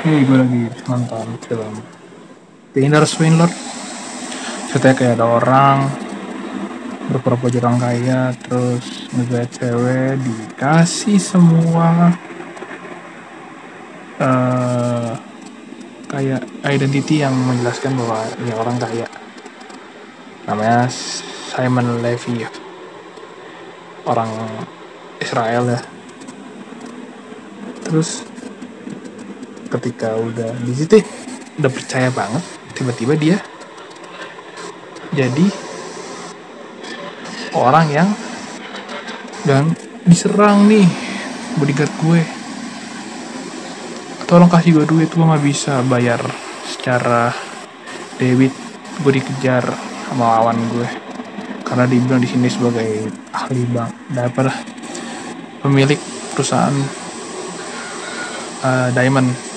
Hei, gue lagi nonton film The Inner Swindler. Ceritanya kayak ada orang berpura-pura orang kaya, terus ngegait cewek, dikasih semua eh kayak identity yang menjelaskan bahwa ini orang kaya. Namanya Simon Levy, orang Israel ya. Terus ketika udah di situ udah percaya banget tiba-tiba dia jadi orang yang dan diserang nih bodyguard gue. Tolong kasih gue duit gue nggak bisa bayar secara debit. Gue dikejar sama lawan gue. Karena dibilang di sini sebagai ahli bank dapat pemilik perusahaan uh, diamond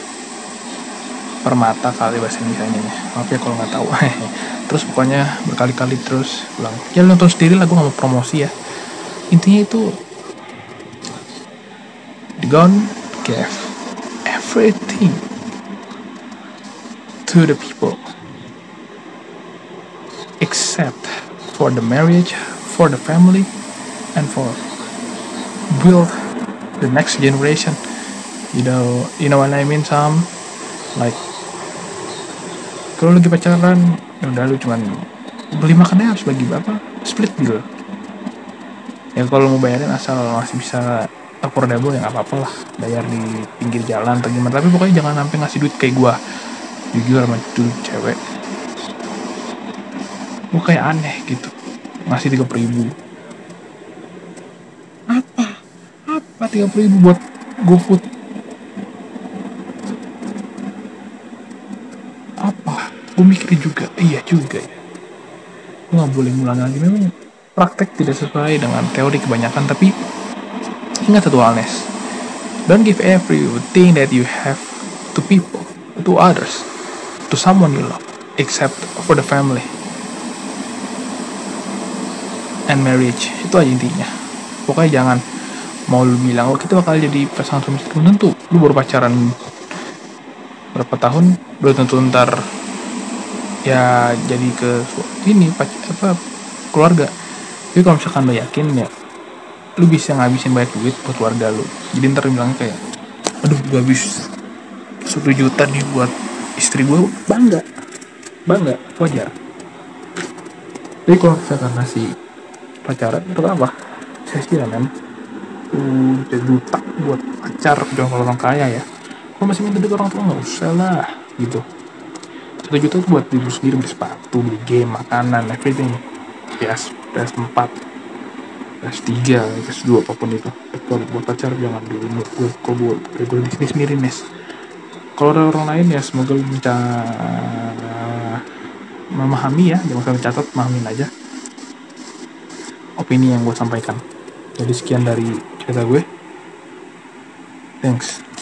permata kali bahasa Indonesia nya maaf ya kalau nggak tahu. Terus pokoknya berkali-kali terus pulang ya nonton sendiri lah gue nggak mau promosi ya. Intinya itu God gave everything to the people except for the marriage for the family and for build the next generation. You know you know what I mean Sam? Like kalau lagi pacaran ya udah lu cuman beli makannya harus bagi berapa split bill ya kalau mau bayarin asal masih bisa affordable ya nggak apa-apa lah. Bayar di pinggir jalan atau gimana. Tapi pokoknya jangan sampai ngasih duit kayak gua. Jujur sama tuh cewek. Gua kayak aneh gitu. Ngasih tiga ribu. Apa? Apa tiga ribu buat GoFood gue mikir juga. Iya juga ya. Gue nggak boleh ngulang lagi. Memang praktek tidak sesuai dengan teori kebanyakan tapi ingat satu hal Nes. Don't give everything that you have to people to others to someone you love except for the family and marriage. Itu aja intinya. Pokoknya jangan mau lu bilang oh kita bakal jadi pasangan suami istri. Tentu. Lu baru pacaran berapa tahun belum tentu ntar ya jadi ke ini apa keluarga. Tapi kalau misalkan lo yakin ya lu bisa ngabisin banyak duit buat keluarga lu jadi ntar bilang kayak aduh gue habis satu juta nih buat istri gue bangga. Bangga. Wajar. Tapi kalau misalkan ngasih pacaran itu apa? Saya sih men uh, juta buat pacar jangan orang kaya ya. Kalau masih minta duit orang tua nggak usah lah gitu satu juta tuh buat diri sendiri beli sepatu beli game makanan everything. PS PS4 PS3 PS2 apa pun itu. Kalau buat pacar jangan dulu menurut gue kalau buat gue bisnis sendiri nes? Kalau ada orang lain ya semoga lu bisa memahami ya. Jangan sampai catat mahamin aja. Opini yang gue sampaikan. Jadi sekian dari cerita gue. Thanks